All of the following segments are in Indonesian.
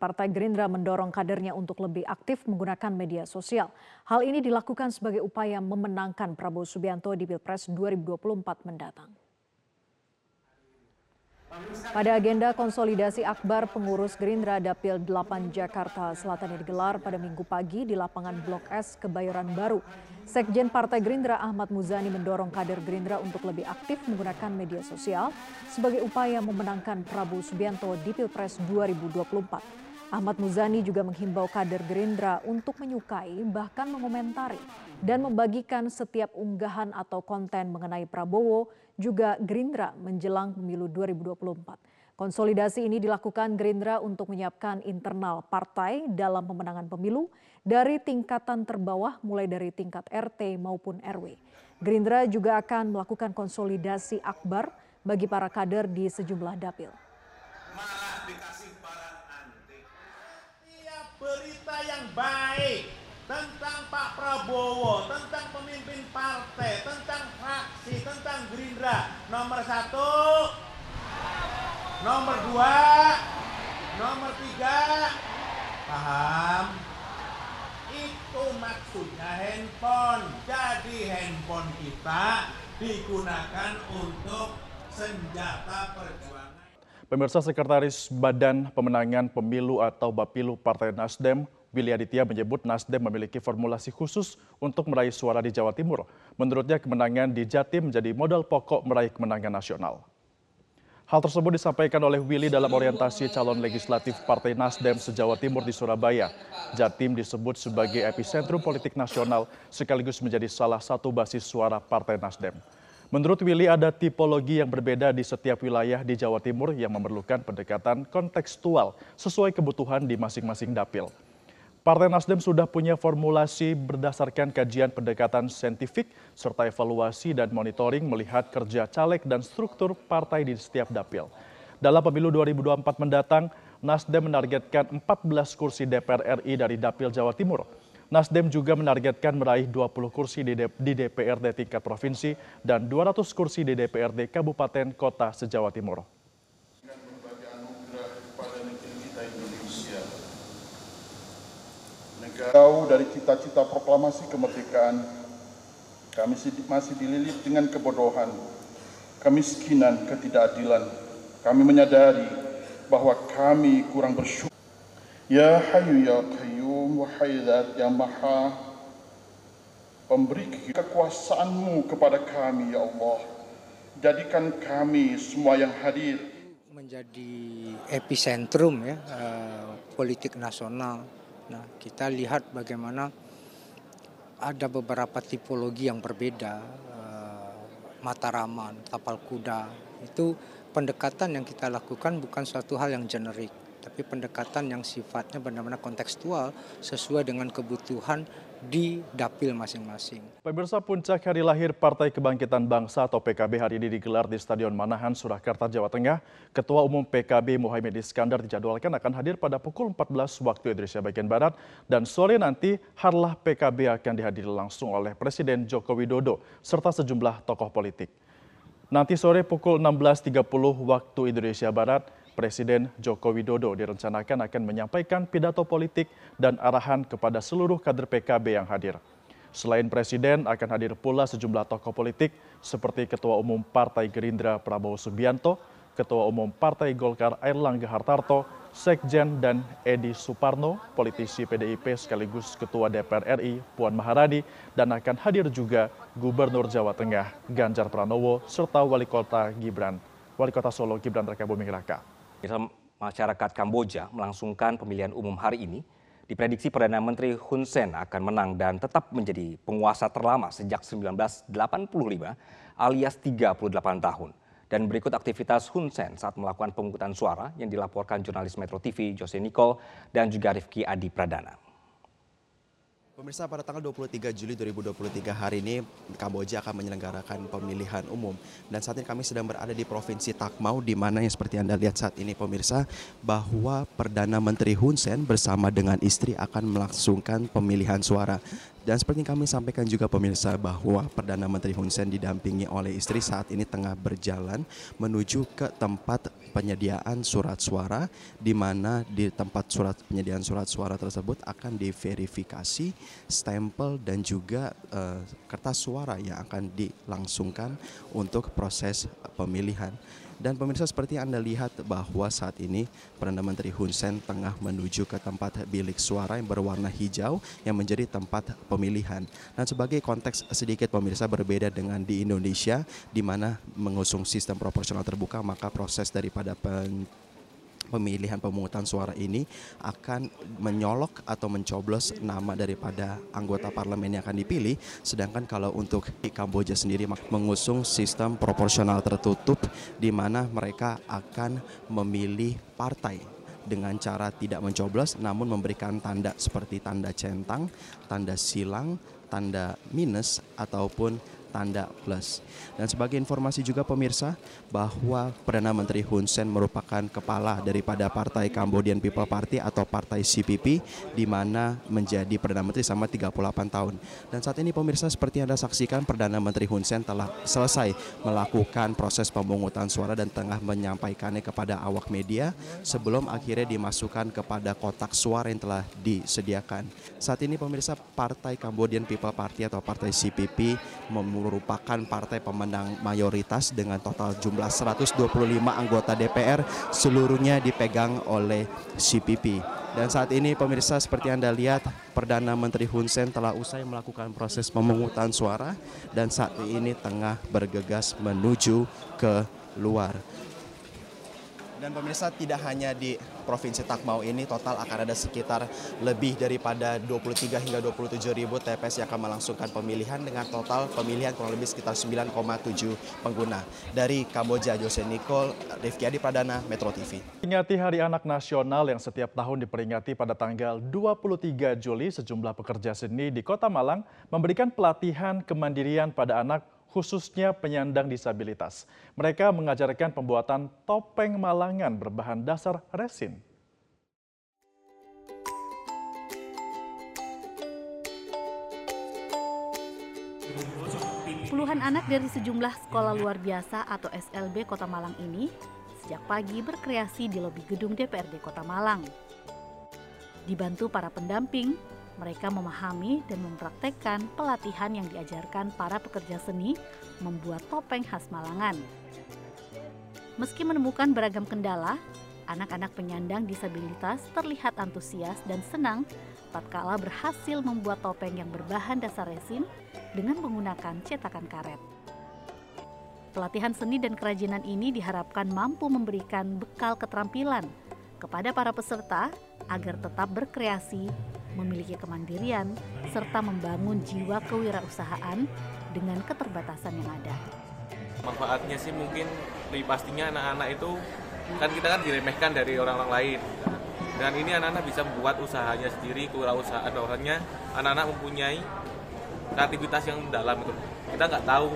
Partai Gerindra mendorong kadernya untuk lebih aktif menggunakan media sosial. Hal ini dilakukan sebagai upaya memenangkan Prabowo Subianto di Pilpres 2024 mendatang. Pada agenda konsolidasi akbar pengurus Gerindra Dapil 8 Jakarta Selatan yang digelar pada minggu pagi di lapangan Blok S Kebayoran Baru. Sekjen Partai Gerindra Ahmad Muzani mendorong kader Gerindra untuk lebih aktif menggunakan media sosial sebagai upaya memenangkan Prabowo Subianto di Pilpres 2024. Ahmad Muzani juga menghimbau kader Gerindra untuk menyukai bahkan mengomentari dan membagikan setiap unggahan atau konten mengenai Prabowo juga Gerindra menjelang pemilu 2024. Konsolidasi ini dilakukan Gerindra untuk menyiapkan internal partai dalam pemenangan pemilu dari tingkatan terbawah mulai dari tingkat RT maupun RW. Gerindra juga akan melakukan konsolidasi akbar bagi para kader di sejumlah dapil. Baik tentang Pak Prabowo, tentang pemimpin partai, tentang fraksi, tentang Gerindra. Nomor satu, nomor dua, nomor tiga, paham? Itu maksudnya handphone. Jadi handphone kita digunakan untuk senjata perjuangan. Pemirsa Sekretaris Badan Pemenangan Pemilu atau Bapilu Partai Nasdem, Willy Aditya menyebut Nasdem memiliki formulasi khusus untuk meraih suara di Jawa Timur. Menurutnya kemenangan di Jatim menjadi modal pokok meraih kemenangan nasional. Hal tersebut disampaikan oleh Willy dalam orientasi calon legislatif Partai Nasdem se-Jawa Timur di Surabaya. Jatim disebut sebagai epicentrum politik nasional sekaligus menjadi salah satu basis suara Partai Nasdem. Menurut Willy ada tipologi yang berbeda di setiap wilayah di Jawa Timur yang memerlukan pendekatan kontekstual sesuai kebutuhan di masing-masing dapil. Partai Nasdem sudah punya formulasi berdasarkan kajian pendekatan saintifik serta evaluasi dan monitoring melihat kerja caleg dan struktur partai di setiap dapil. Dalam pemilu 2024 mendatang, Nasdem menargetkan 14 kursi DPR RI dari dapil Jawa Timur. Nasdem juga menargetkan meraih 20 kursi di DPRD tingkat provinsi dan 200 kursi di DPRD Kabupaten Kota se-Jawa Timur. Jauh dari cita-cita proklamasi kemerdekaan, kami masih dililit dengan kebodohan, kemiskinan, ketidakadilan. Kami menyadari bahwa kami kurang bersyukur. Ya Hayu Ya Qayyum, wahai Zat yang Maha, pemberi kekuasaanmu kepada kami, Ya Allah. Jadikan kami semua yang hadir menjadi epicentrum ya uh, politik nasional Nah, kita lihat bagaimana ada beberapa tipologi yang berbeda, eh, Mataraman, tapal kuda, itu pendekatan yang kita lakukan bukan suatu hal yang generik, tapi pendekatan yang sifatnya benar-benar kontekstual sesuai dengan kebutuhan di dapil masing-masing. Pemirsa puncak hari lahir Partai Kebangkitan Bangsa atau PKB hari ini digelar di Stadion Manahan, Surakarta, Jawa Tengah. Ketua Umum PKB Muhammad Iskandar dijadwalkan akan hadir pada pukul 14 waktu Indonesia bagian Barat dan sore nanti harlah PKB akan dihadiri langsung oleh Presiden Joko Widodo serta sejumlah tokoh politik. Nanti sore pukul 16.30 waktu Indonesia Barat, Presiden Joko Widodo direncanakan akan menyampaikan pidato politik dan arahan kepada seluruh kader PKB yang hadir. Selain Presiden akan hadir pula sejumlah tokoh politik seperti Ketua Umum Partai Gerindra Prabowo Subianto, Ketua Umum Partai Golkar Airlangga Hartarto, Sekjen dan Edi Suparno, politisi PDIP sekaligus Ketua DPR RI Puan Maharani, dan akan hadir juga Gubernur Jawa Tengah Ganjar Pranowo serta Wali Kota Gibran, Wali Kota Solo Gibran Raka Buming Raka. Masyarakat Kamboja melangsungkan pemilihan umum hari ini. Diprediksi Perdana Menteri Hun Sen akan menang dan tetap menjadi penguasa terlama sejak 1985 alias 38 tahun. Dan berikut aktivitas Hun Sen saat melakukan pemungutan suara yang dilaporkan jurnalis Metro TV Jose Nicole dan juga Rifki Adi Pradana. Pemirsa pada tanggal 23 Juli 2023 hari ini Kamboja akan menyelenggarakan pemilihan umum. Dan saat ini kami sedang berada di Provinsi Takmau di mana yang seperti Anda lihat saat ini pemirsa bahwa Perdana Menteri Hun Sen bersama dengan istri akan melangsungkan pemilihan suara Dan seperti kami sampaikan juga pemirsa bahwa Perdana Menteri Hun Sen didampingi oleh istri saat ini tengah berjalan menuju ke tempat penyediaan surat suara di mana di tempat surat penyediaan surat suara tersebut akan diverifikasi stempel dan juga uh, kertas suara yang akan dilangsungkan untuk proses pemilihan. Dan pemirsa seperti Anda lihat bahwa saat ini Perdana Menteri Hun Sen tengah menuju ke tempat bilik suara yang berwarna hijau yang menjadi tempat pemilihan. Dan sebagai konteks sedikit pemirsa berbeda dengan di Indonesia di mana mengusung sistem proporsional terbuka maka proses daripada pemilihan pemungutan suara ini akan menyolok atau mencoblos nama daripada anggota parlemen yang akan dipilih. Sedangkan kalau untuk di Kamboja sendiri mengusung sistem proporsional tertutup di mana mereka akan memilih partai dengan cara tidak mencoblos namun memberikan tanda seperti tanda centang, tanda silang, tanda minus ataupun tanda plus. Dan sebagai informasi juga pemirsa bahwa Perdana Menteri Hun Sen merupakan kepala daripada Partai Cambodian People Party atau Partai CPP di mana menjadi Perdana Menteri selama 38 tahun. Dan saat ini pemirsa seperti Anda saksikan Perdana Menteri Hun Sen telah selesai melakukan proses pemungutan suara dan tengah menyampaikannya kepada awak media sebelum akhirnya dimasukkan kepada kotak suara yang telah disediakan. Saat ini pemirsa Partai Cambodian People Party atau Partai CPP mem merupakan partai pemenang mayoritas dengan total jumlah 125 anggota DPR seluruhnya dipegang oleh CPP. Dan saat ini pemirsa seperti Anda lihat Perdana Menteri Hun Sen telah usai melakukan proses pemungutan suara dan saat ini tengah bergegas menuju ke luar. Dan pemirsa tidak hanya di Provinsi Takmau ini total akan ada sekitar lebih daripada 23 hingga 27 ribu TPS yang akan melangsungkan pemilihan dengan total pemilihan kurang lebih sekitar 9,7 pengguna. Dari Kamboja, Jose Nicole, Rifki Adi Pradana, Metro TV. Peringati Hari Anak Nasional yang setiap tahun diperingati pada tanggal 23 Juli, sejumlah pekerja seni di Kota Malang memberikan pelatihan kemandirian pada anak khususnya penyandang disabilitas. Mereka mengajarkan pembuatan topeng malangan berbahan dasar resin. Puluhan anak dari sejumlah sekolah luar biasa atau SLB Kota Malang ini sejak pagi berkreasi di lobi gedung DPRD Kota Malang. Dibantu para pendamping, mereka memahami dan mempraktekkan pelatihan yang diajarkan para pekerja seni membuat topeng khas Malangan. Meski menemukan beragam kendala, anak-anak penyandang disabilitas terlihat antusias dan senang tatkala berhasil membuat topeng yang berbahan dasar resin dengan menggunakan cetakan karet. Pelatihan seni dan kerajinan ini diharapkan mampu memberikan bekal keterampilan kepada para peserta agar tetap berkreasi memiliki kemandirian, serta membangun jiwa kewirausahaan dengan keterbatasan yang ada. Manfaatnya sih mungkin lebih pastinya anak-anak itu kan kita kan diremehkan dari orang-orang lain. Dan ini anak-anak bisa membuat usahanya sendiri, kewirausahaan orangnya anak-anak mempunyai kreativitas yang dalam itu. Kita nggak tahu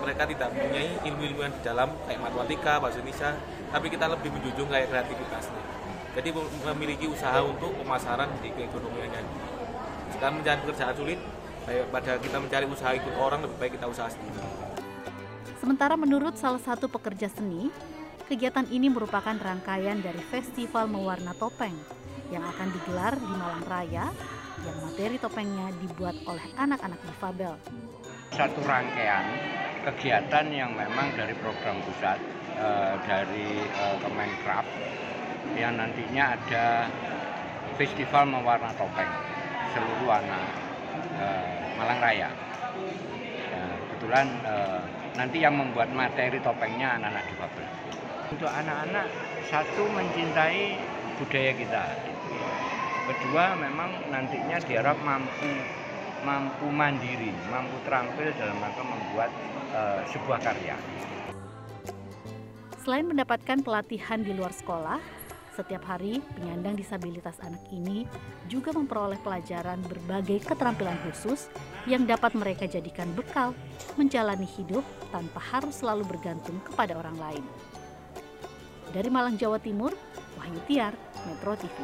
mereka tidak mempunyai ilmu-ilmu yang di dalam kayak matematika, bahasa Indonesia, tapi kita lebih menjunjung kayak kreativitasnya jadi memiliki usaha untuk pemasaran di keekonomiannya sekarang mencari pekerjaan sulit pada kita mencari usaha ikut orang lebih baik kita usaha sendiri sementara menurut salah satu pekerja seni kegiatan ini merupakan rangkaian dari festival mewarna topeng yang akan digelar di Malang Raya yang materi topengnya dibuat oleh anak-anak difabel. Satu rangkaian kegiatan yang memang dari program pusat uh, dari uh, Kemenkraf yang nantinya ada festival mewarna topeng seluruh anak e, Malang Raya. Ya, kebetulan e, nanti yang membuat materi topengnya anak-anak difabel. Untuk anak-anak satu mencintai budaya kita. Kedua memang nantinya diharap mampu mampu mandiri, mampu terampil dalam rangka membuat e, sebuah karya. Selain mendapatkan pelatihan di luar sekolah, setiap hari, penyandang disabilitas anak ini juga memperoleh pelajaran berbagai keterampilan khusus yang dapat mereka jadikan bekal menjalani hidup tanpa harus selalu bergantung kepada orang lain. Dari Malang, Jawa Timur, Wahyu Tiar, Metro TV.